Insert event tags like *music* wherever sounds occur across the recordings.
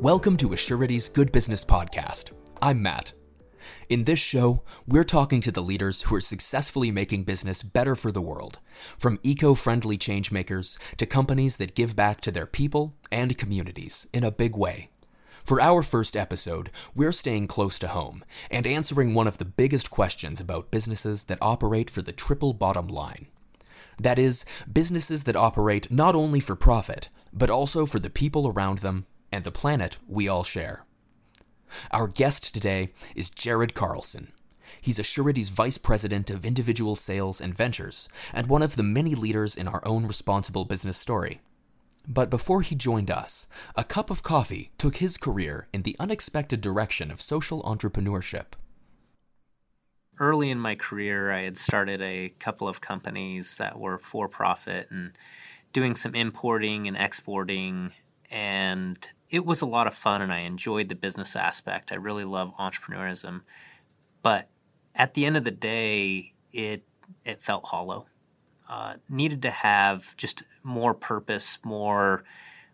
Welcome to Assurity's Good Business Podcast. I'm Matt. In this show, we're talking to the leaders who are successfully making business better for the world, from eco friendly changemakers to companies that give back to their people and communities in a big way. For our first episode, we're staying close to home and answering one of the biggest questions about businesses that operate for the triple bottom line. That is, businesses that operate not only for profit, but also for the people around them and the planet we all share. Our guest today is Jared Carlson. He's Assurity's Vice President of Individual Sales and Ventures, and one of the many leaders in our own responsible business story. But before he joined us, a cup of coffee took his career in the unexpected direction of social entrepreneurship. Early in my career, I had started a couple of companies that were for profit and doing some importing and exporting and it was a lot of fun and I enjoyed the business aspect. I really love entrepreneurism. But at the end of the day, it it felt hollow. Uh, needed to have just more purpose, more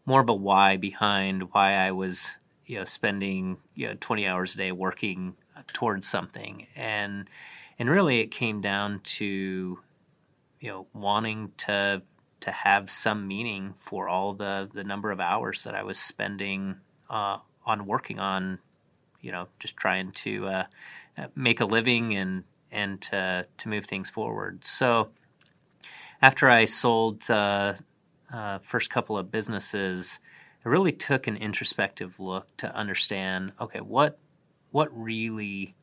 more of a why behind why I was you know spending you know 20 hours a day working towards something and and really it came down to you know wanting to to have some meaning for all the the number of hours that I was spending uh, on working on, you know, just trying to uh, make a living and and to to move things forward. So after I sold uh, uh first couple of businesses, I really took an introspective look to understand, okay, what what really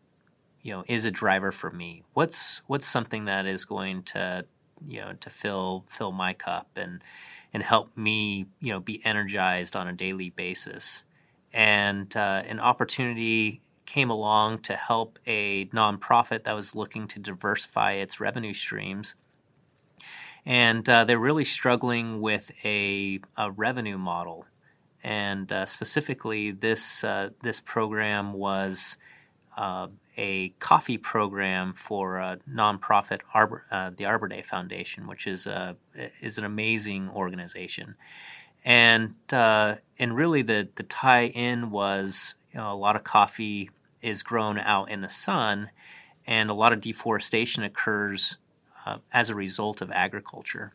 you know is a driver for me what's what's something that is going to you know to fill fill my cup and and help me you know be energized on a daily basis. And uh, an opportunity came along to help a nonprofit that was looking to diversify its revenue streams. And uh, they're really struggling with a, a revenue model. And uh, specifically this uh, this program was uh, a coffee program for a nonprofit Arbor, uh, the Arbor Day Foundation, which is a is an amazing organization, and uh, and really the the tie in was you know, a lot of coffee is grown out in the sun, and a lot of deforestation occurs uh, as a result of agriculture,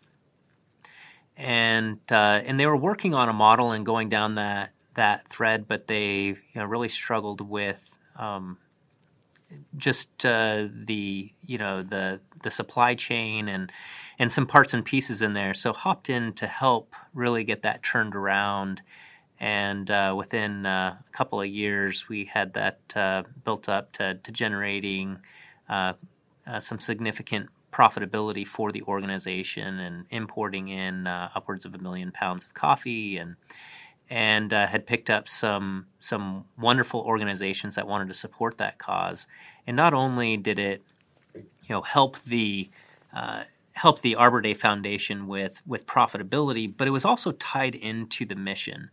and uh, and they were working on a model and going down that that thread, but they you know, really struggled with um, just uh, the you know the the supply chain and and some parts and pieces in there. So hopped in to help really get that turned around. And uh, within uh, a couple of years, we had that uh, built up to, to generating uh, uh, some significant profitability for the organization and importing in upwards of a million pounds of coffee and and uh, had picked up some some wonderful organizations that wanted to support that cause. And not only did it, you know, help the uh, help the Arbor Day Foundation with with profitability, but it was also tied into the mission,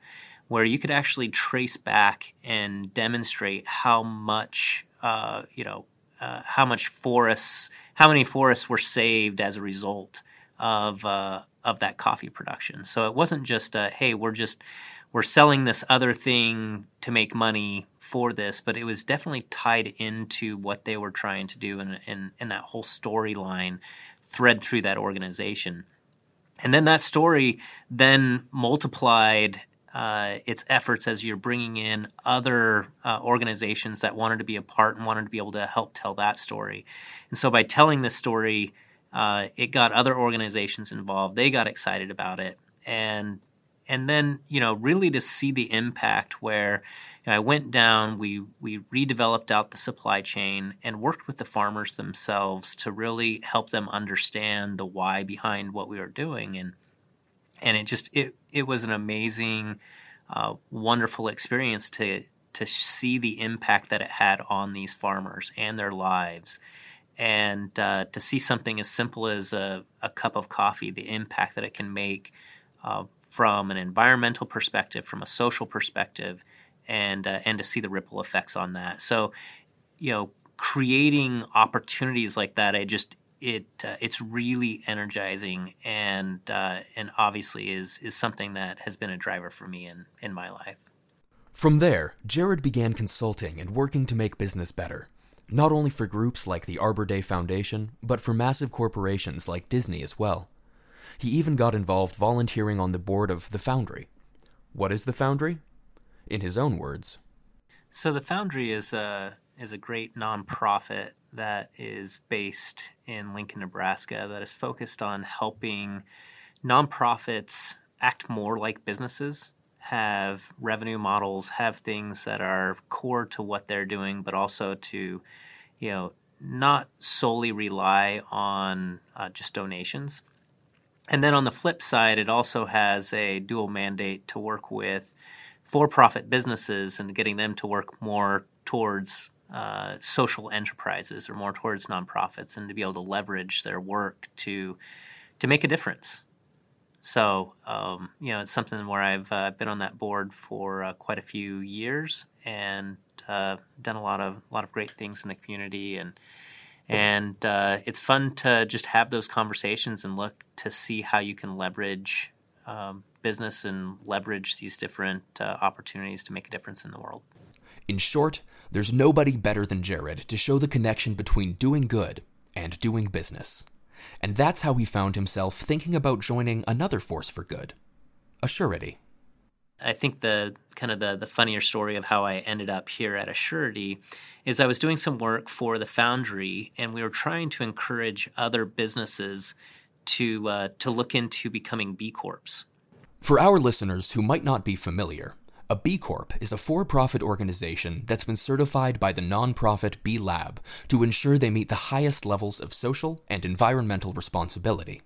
where you could actually trace back and demonstrate how much uh, you know uh, how much forests, how many forests were saved as a result of uh, of that coffee production. So it wasn't just hey, we're just we're selling this other thing to make money for this, but it was definitely tied into what they were trying to do and in, in, that whole storyline thread through that organization. And then that story then multiplied uh, its efforts as you're bringing in other uh, organizations that wanted to be a part and wanted to be able to help tell that story. And so by telling this story, uh, it got other organizations involved. They got excited about it, and and then you know really to see the impact where you know, I went down, we we redeveloped out the supply chain and worked with the farmers themselves to really help them understand the why behind what we were doing, and and it just it it was an amazing, uh, wonderful experience to to see the impact that it had on these farmers and their lives. And uh, to see something as simple as a, a cup of coffee, the impact that it can make uh, from an environmental perspective, from a social perspective, and uh, and to see the ripple effects on that. So, you know, creating opportunities like that, I just it uh, it's really energizing and uh, and obviously is is something that has been a driver for me in in my life. From there, Jared began consulting and working to make business better, not only for groups like the Arbor Day Foundation, but for massive corporations like Disney as well. He even got involved volunteering on the board of The Foundry. What is The Foundry? In his own words. So, The Foundry is a, is a great nonprofit that is based in Lincoln, Nebraska, that is focused on helping nonprofits act more like businesses, have revenue models, have things that are core to what they're doing, but also to, you know, not solely rely on uh, just donations. And then on the flip side, it also has a dual mandate to work with for profit businesses and getting them to work more towards uh, social enterprises or more towards nonprofits and to be able to leverage their work to to make a difference. So um, you know, it's something where I've uh, been on that board for uh, quite a few years and uh, done a lot of a lot of great things in the community and and uh, it's fun to just have those conversations and look to see how you can leverage um, business and leverage these different uh, opportunities to make a difference in the world. In short, there's nobody better than Jared to show the connection between doing good and doing business. And that's how he found himself thinking about joining another force for good Assurity. I think the kind of the, the funnier story of how I ended up here at Assurity is I was doing some work for the Foundry, and we were trying to encourage other businesses to uh, to look into becoming B Corps. For our listeners who might not be familiar, a B Corp is a for profit organization that's been certified by the nonprofit B Lab to ensure they meet the highest levels of social and environmental responsibility.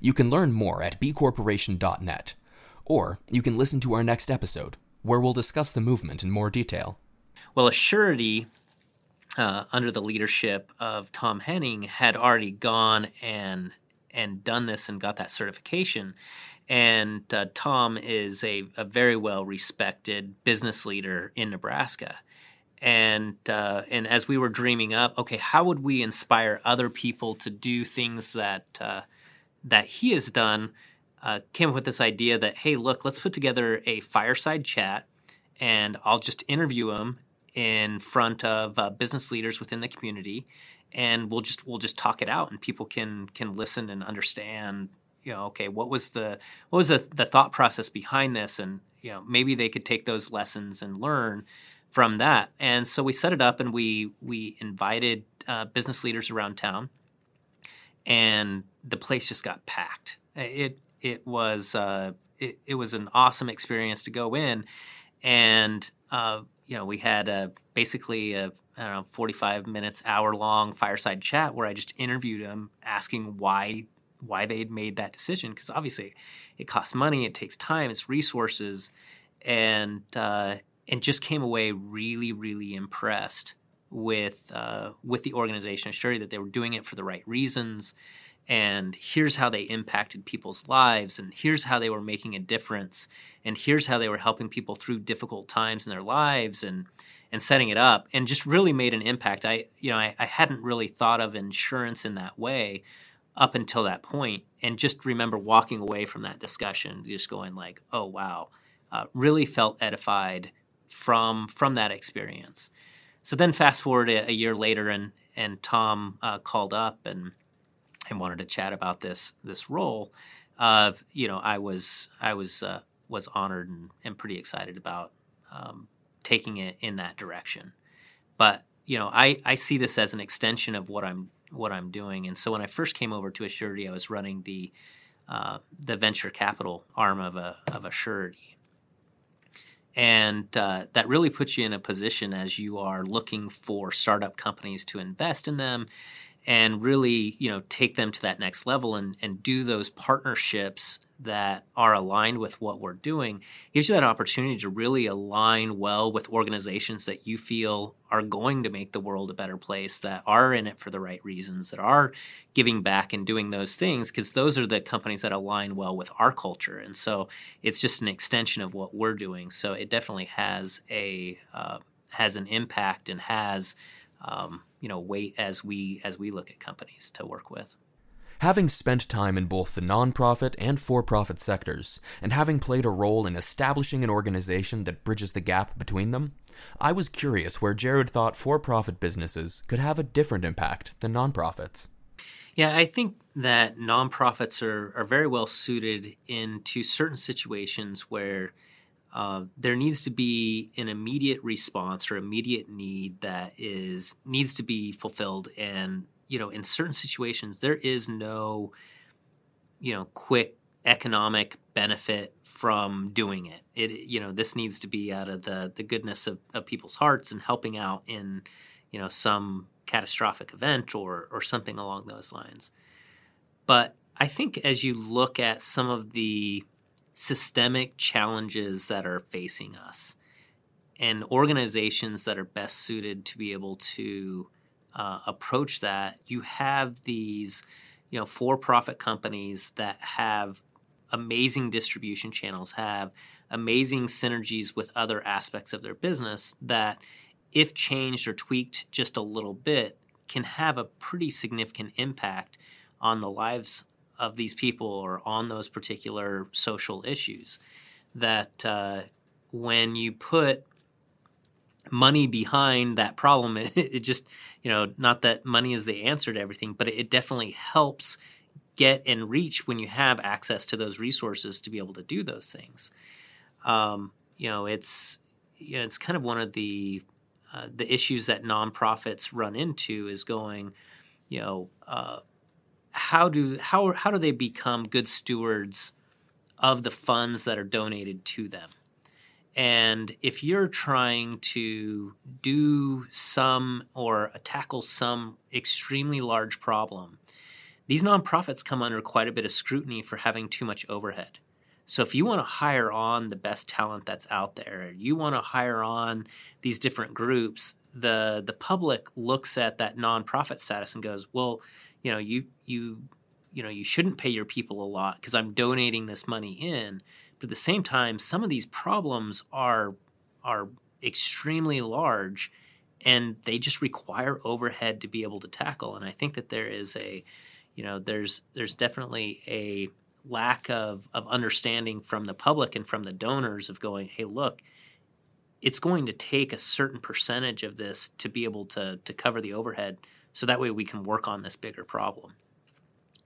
You can learn more at bcorporation.net, or you can listen to our next episode, where we'll discuss the movement in more detail. Well, Assurity, uh, under the leadership of Tom Henning, had already gone and and done this and got that certification. And uh, Tom is a, a very well respected business leader in Nebraska. And uh, and as we were dreaming up, okay, how would we inspire other people to do things that uh, that he has done? Uh, came up with this idea that hey, look, let's put together a fireside chat, and I'll just interview him in front of uh, business leaders within the community, and we'll just we'll just talk it out, and people can can listen and understand you know, okay, what was the what was the, the thought process behind this, and you know, maybe they could take those lessons and learn from that. And so we set it up, and we we invited uh, business leaders around town, and the place just got packed. It it was uh, it, it was an awesome experience to go in, and uh, you know, we had a, basically a I don't know, 45 minutes, hour long fireside chat where I just interviewed him asking why why they'd made that decision. Because obviously it costs money, it takes time, it's resources, and uh, and just came away really really impressed with uh, with the organization, assuring that they were doing it for the right reasons, and here's how they impacted people's lives, and here's how they were making a difference, and here's how they were helping people through difficult times in their lives, and and setting it up, and just really made an impact. I you know I, I hadn't really thought of insurance in that way up until that point and just remember walking away from that discussion just going like oh wow uh, really felt edified from from that experience so then fast forward a, a year later and and tom uh, called up and and wanted to chat about this this role uh, you know i was i was uh, was honored and, and pretty excited about um, taking it in that direction but you know I, I see this as an extension of what i'm what I'm doing. And so when I first came over to Assurity, I was running the uh, the venture capital arm of a of Assurity, and uh, that really puts you in a position as you are looking for startup companies to invest in them and really you know take them to that next level and, and do those partnerships that are aligned with what we're doing gives you that opportunity to really align well with organizations that you feel are going to make the world a better place that are in it for the right reasons that are giving back and doing those things because those are the companies that align well with our culture. And so it's just an extension of what we're doing. So it definitely has a uh, has an impact and has um, you know weight as we as we look at companies to work with. Having spent time in both the nonprofit and for profit sectors, and having played a role in establishing an organization that bridges the gap between them, I was curious where Jared thought for profit businesses could have a different impact than nonprofits. Yeah, I think that nonprofits are, are very well suited into certain situations where uh, there needs to be an immediate response or immediate need that is needs to be fulfilled. And you know in certain situations there is no you know quick economic benefit from doing it. It you know this needs to be out of the the goodness of, of people's hearts and helping out in you know some catastrophic event or or something along those lines. But i think as you look at some of the systemic challenges that are facing us and organizations that are best suited to be able to uh, approach that you have these you know for-profit companies that have amazing distribution channels have amazing synergies with other aspects of their business that if changed or tweaked just a little bit can have a pretty significant impact on the lives of these people or on those particular social issues. That uh, when you put money behind that problem, *laughs* it, it, just, you know, not that money is the answer to everything, but it definitely helps get and reach when you have access to those resources to be able to do those things. Um, you know, it's you know, it's kind of one of the uh, the issues that nonprofits run into is going, you know, uh, how do how how do they become good stewards of the funds that are donated to them? And if you're trying to do some or uh, tackle some extremely large problem, these nonprofits come under quite a bit of scrutiny for having too much overhead. So if you want to hire on the best talent that's out there, you want to hire on these different groups, the the public looks at that nonprofit status and goes, "Well, you know, you you you know, you shouldn't pay your people a lot because I'm donating this money in. But at the same time, some of these problems are are extremely large and they just require overhead to be able to tackle. And I think that there is a, you know, there's there's definitely a lack of of understanding from the public and from the donors of going, hey, look, it's going to take a certain percentage of this to be able to to cover the overhead so that way we can work on this bigger problem.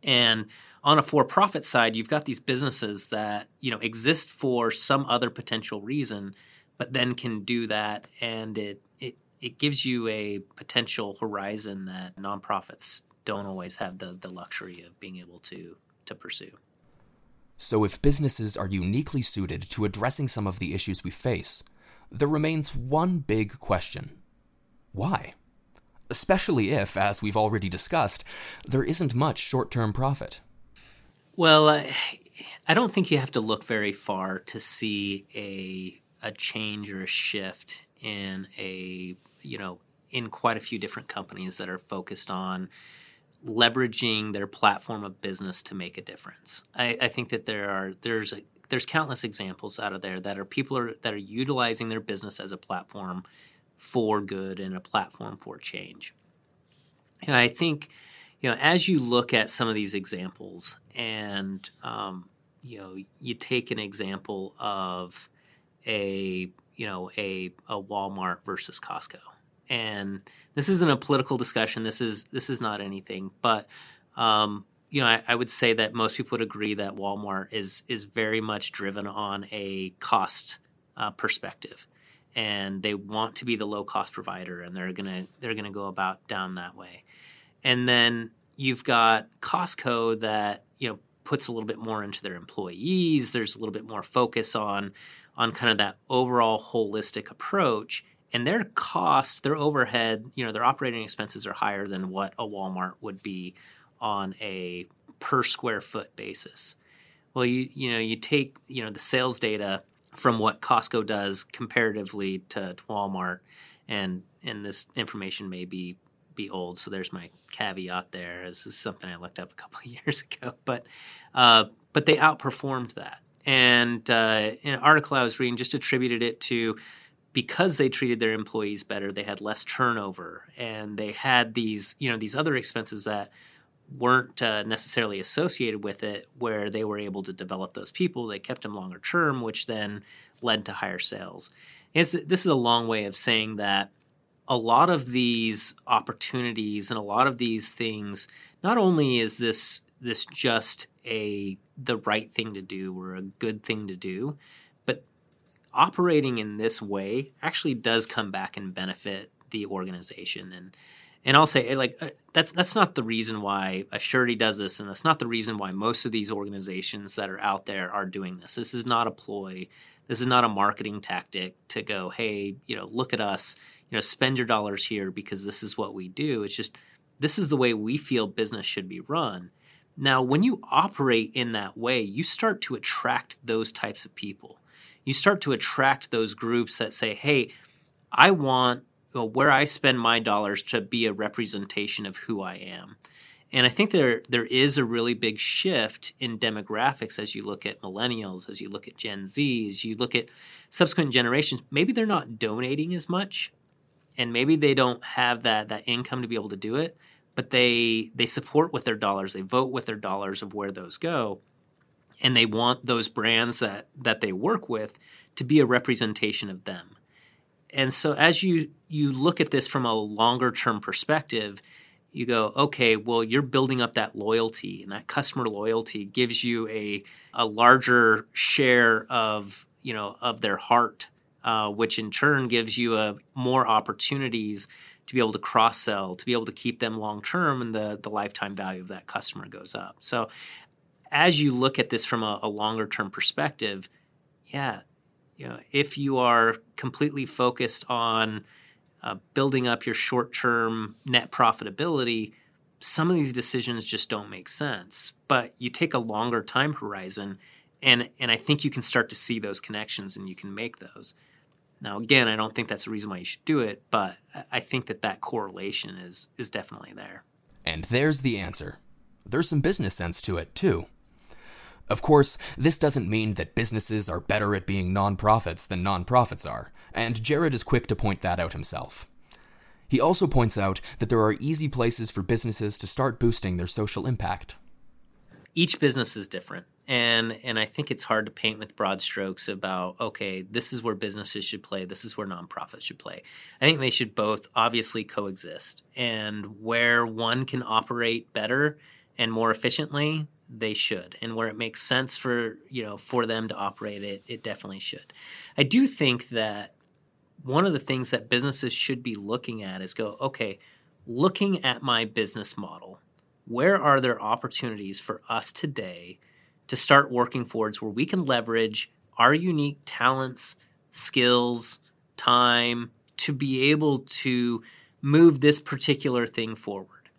And on a for-profit side, you've got these businesses that you know exist for some other potential reason, but then can do that, and it it it gives you a potential horizon that nonprofits don't always have the the luxury of being able to to pursue. So, if businesses are uniquely suited to addressing some of the issues we face, there remains one big question why? Especially if, as we've already discussed, there isn't much short term profit. Well, uh, I don't think you have to look very far to see a a change or a shift in a you know in quite a few different companies that are focused on leveraging their platform of business to make a difference. I, I think that there are there's a, there's countless examples out of there that are people are that are utilizing their business as a platform for good and a platform for change. And I think, you know, as you look at some of these examples, and um, you know, you take an example of a you know a a Walmart versus Costco, and this isn't a political discussion. This is this is not anything, but um, you know, I, I, would say that most people would agree that Walmart is is very much driven on a cost uh, perspective and they want to be the low cost provider and they're going to they're going to go about down that way. And then you've got Costco that, you know, puts a little bit more into their employees. There's a little bit more focus on on kind of that overall holistic approach and their cost, their overhead, you know, their operating expenses are higher than what a Walmart would be on a per square foot basis. Well, you you know, you take, you know, the sales data from what Costco does comparatively to, Walmart, and and this information may be be old, so there's my caveat there. This is something I looked up a couple *laughs* of years ago, but uh, but they outperformed that. And uh, an article I was reading just attributed it to because they treated their employees better, they had less turnover, and they had these you know these other expenses that weren't uh, necessarily associated with it, where they were able to develop those people. They kept them longer term, which then led to higher sales. this is a long way of saying that a lot of these opportunities and a lot of these things, not only is this this just a the right thing to do or a good thing to do, but operating in this way actually does come back and benefit the organization and and I'll say like uh, that's that's not the reason why Assurity does this, and that's not the reason why most of these organizations that are out there are doing this. This is not a ploy. This is not a marketing tactic to go, hey, you know, look at us, you know, spend your dollars here because this is what we do. It's just this is the way we feel business should be run. Now, when you operate in that way, you start to attract those types of people. You start to attract those groups that say, hey, I want where I spend my dollars to be a representation of who I am. And I think there there is a really big shift in demographics as you look at millennials, as you look at Gen Z, as you look at subsequent generations. Maybe they're not donating as much, and maybe they don't have that that income to be able to do it, but they they support with their dollars, they vote with their dollars of where those go, and they want those brands that that they work with to be a representation of them and so as you you look at this from a longer term perspective, you go, okay, well, you're building up that loyalty, and that customer loyalty gives you a a larger share of you know of their heart, uh, which in turn gives you a more opportunities to be able to cross sell, to be able to keep them long term, and the the lifetime value of that customer goes up. So, as you look at this from a, a longer term perspective, yeah, you know, if you are completely focused on uh, building up your short term net profitability, some of these decisions just don't make sense. But you take a longer time horizon, and, and I think you can start to see those connections and you can make those. Now, again, I don't think that's the reason why you should do it, but I think that that correlation is, is definitely there. And there's the answer. There's some business sense to it, too. Of course, this doesn't mean that businesses are better at being nonprofits than nonprofits are, and Jared is quick to point that out himself. He also points out that there are easy places for businesses to start boosting their social impact. Each business is different, and and I think it's hard to paint with broad strokes about okay, this is where businesses should play, this is where nonprofits should play. I think they should both obviously coexist, and where one can operate better and more efficiently, they should. And where it makes sense for you know for them to operate it it definitely should. I do think that one of the things that businesses should be looking at is go okay looking at my business model where are there opportunities for us today to start working towards where we can leverage our unique talents skills time to be able to move this particular thing forward?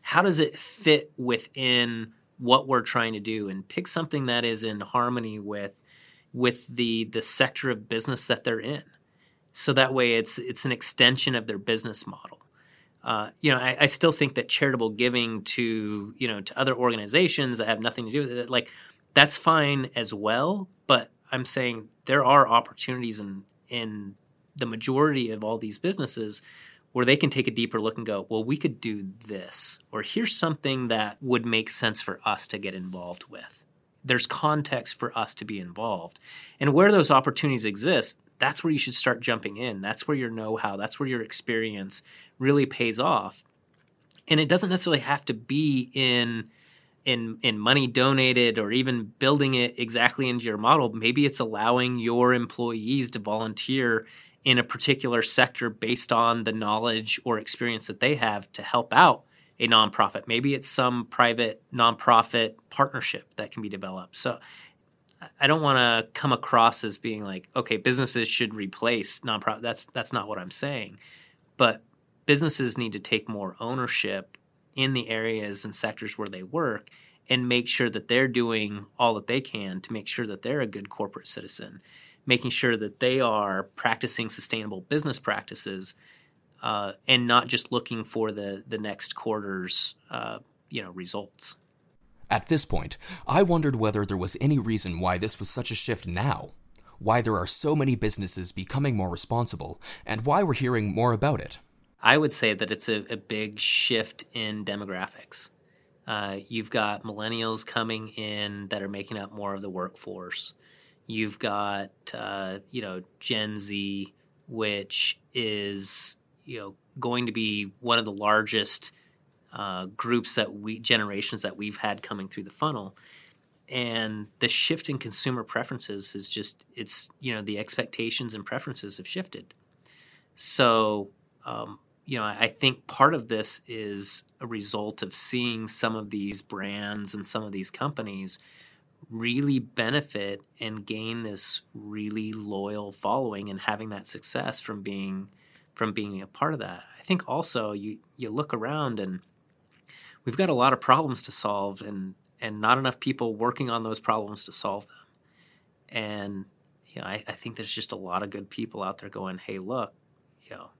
How does it fit within what we're trying to do and pick something that is in harmony with with the the sector of business that they're in. So that way, it's it's an extension of their business model. Uh, you know, I, I, still think that charitable giving to you know to other organizations that have nothing to do with it, like that's fine as well. But I'm saying there are opportunities in in the majority of all these businesses where they can take a deeper look and go, well, we could do this, or here's something that would make sense for us to get involved with. There's context for us to be involved. And where those opportunities exist, that's where you should start jumping in. That's where your know how, that's where your experience really pays off. And it doesn't necessarily have to be in. In, in money donated or even building it exactly into your model, maybe it's allowing your employees to volunteer in a particular sector based on the knowledge or experience that they have to help out a nonprofit. Maybe it's some private nonprofit partnership that can be developed. So I don't want to come across as being like, okay, businesses should replace nonprofit. That's that's not what I'm saying. But businesses need to take more ownership in the areas and sectors where they work and make sure that they're doing all that they can to make sure that they're a good corporate citizen making sure that they are practicing sustainable business practices uh, and not just looking for the the next quarter's uh, you know results. At this point, I wondered whether there was any reason why this was such a shift now, why there are so many businesses becoming more responsible, and why we're hearing more about it. I would say that it's a, a big shift in demographics. Uh, you've got millennials coming in that are making up more of the workforce. You've got uh, you know Gen Z, which is you know going to be one of the largest uh, groups that we generations that we've had coming through the funnel. And the shift in consumer preferences is just it's you know the expectations and preferences have shifted. So um, you know I think part of this is a result of seeing some of these brands and some of these companies really benefit and gain this really loyal following and having that success from being from being a part of that i think also you you look around and we've got a lot of problems to solve and and not enough people working on those problems to solve them. And you know, I, I, think there's just a lot of good people out there going, "Hey, look, you know,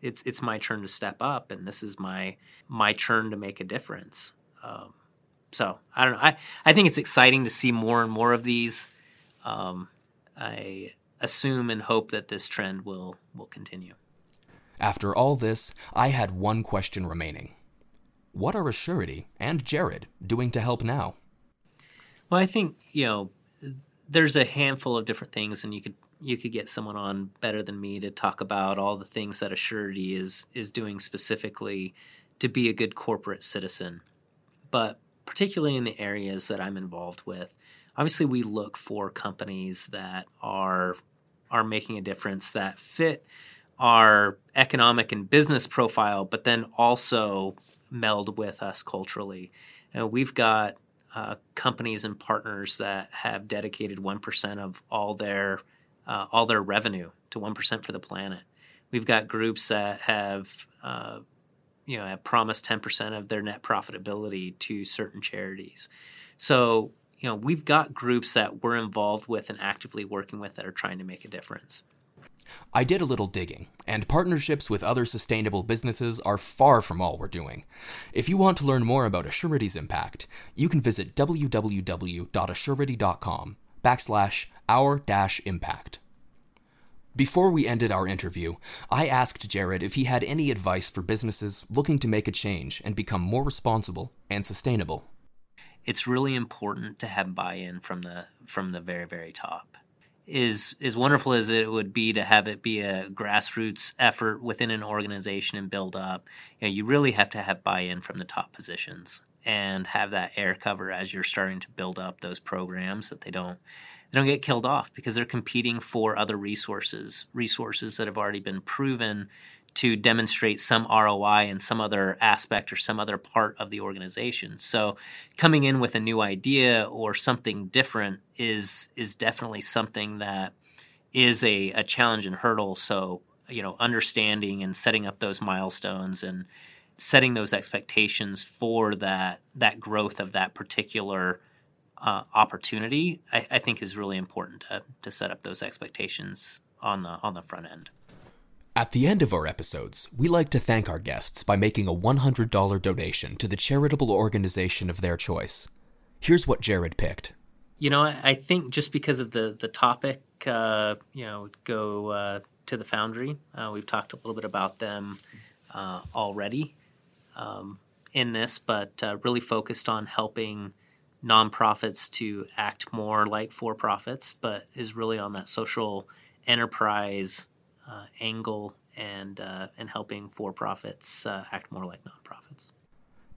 it's it's my turn to step up, and this is my my turn to make a difference." Um, so I don't know. I I think it's exciting to see more and more of these. Um, I assume and hope that this trend will will continue. After all this, I had one question remaining. What are Assurity and Jared doing to help now? Well, I think you know there's a handful of different things, and you could you could get someone on better than me to talk about all the things that Assurity is is doing specifically to be a good corporate citizen. But particularly in the areas that I'm involved with, obviously we look for companies that are are making a difference that fit our economic and business profile, but then also meld with us culturally. And we've got uh, companies and partners that have dedicated one percent of all their uh, all their revenue to one percent for the planet. We've got groups that have uh, you know have promised ten percent of their net profitability to certain charities. So you know we've got groups that we're involved with and actively working with that are trying to make a difference. I did a little digging, and partnerships with other sustainable businesses are far from all we're doing. If you want to learn more about Assurity's impact, you can visit www.assurity.com backslash our dash impact. Before we ended our interview, I asked Jared if he had any advice for businesses looking to make a change and become more responsible and sustainable. It's really important to have buy-in from the from the very very top is as wonderful as it would be to have it be a grassroots effort within an organization and build up, you, know, you really have to have buy-in from the top positions and have that air cover as you're starting to build up those programs that they don't they don't get killed off because they're competing for other resources, resources that have already been proven to demonstrate some ROI in some other aspect or some other part of the organization. So coming in with a new idea or something different is is definitely something that is a, a challenge and hurdle. So, you know, understanding and setting up those milestones and setting those expectations for that that growth of that particular uh, opportunity, I, I think is really important to, to set up those expectations on the on the front end. At the end of our episodes, we like to thank our guests by making a $100 donation to the charitable organization of their choice. Here's what Jared picked. You know, I think just because of the the topic, uh, you know, go uh, to the Foundry. Uh, we've talked a little bit about them uh, already um, in this, but uh, really focused on helping nonprofits to act more like for profits, but is really on that social enterprise uh, angle and uh, and helping for profits uh, act more like nonprofits.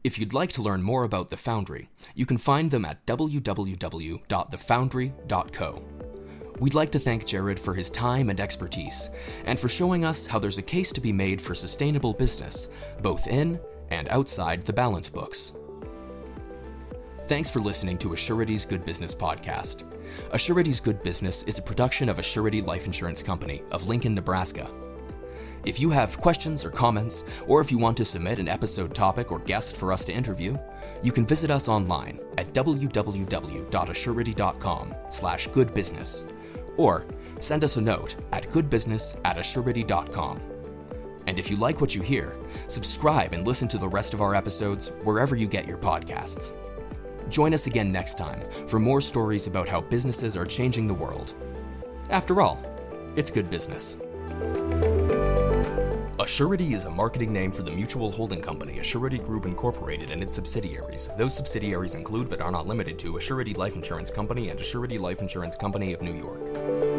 If you'd like to learn more about the Foundry, you can find them at www.thefoundry.co. We'd like to thank Jared for his time and expertise, and for showing us how there's a case to be made for sustainable business, both in and outside the balance books. Thanks for listening to Assurity's Good Business podcast. Assurity's Good Business is a production of Assurity Life Insurance Company of Lincoln, Nebraska. If you have questions or comments, or if you want to submit an episode topic or guest for us to interview, you can visit us online at www.assurity.com slash goodbusiness, or send us a note at goodbusiness at assurity.com. And if you like what you hear, subscribe and listen to the rest of our episodes wherever you get your podcasts. Join us again next time for more stories about how businesses are changing the world. After all, it's good business. Assurity is a marketing name for the mutual holding company Assurity Group Incorporated and its subsidiaries. Those subsidiaries include, but are not limited to, Assurity Life Insurance Company and Assurity Life Insurance Company of New York.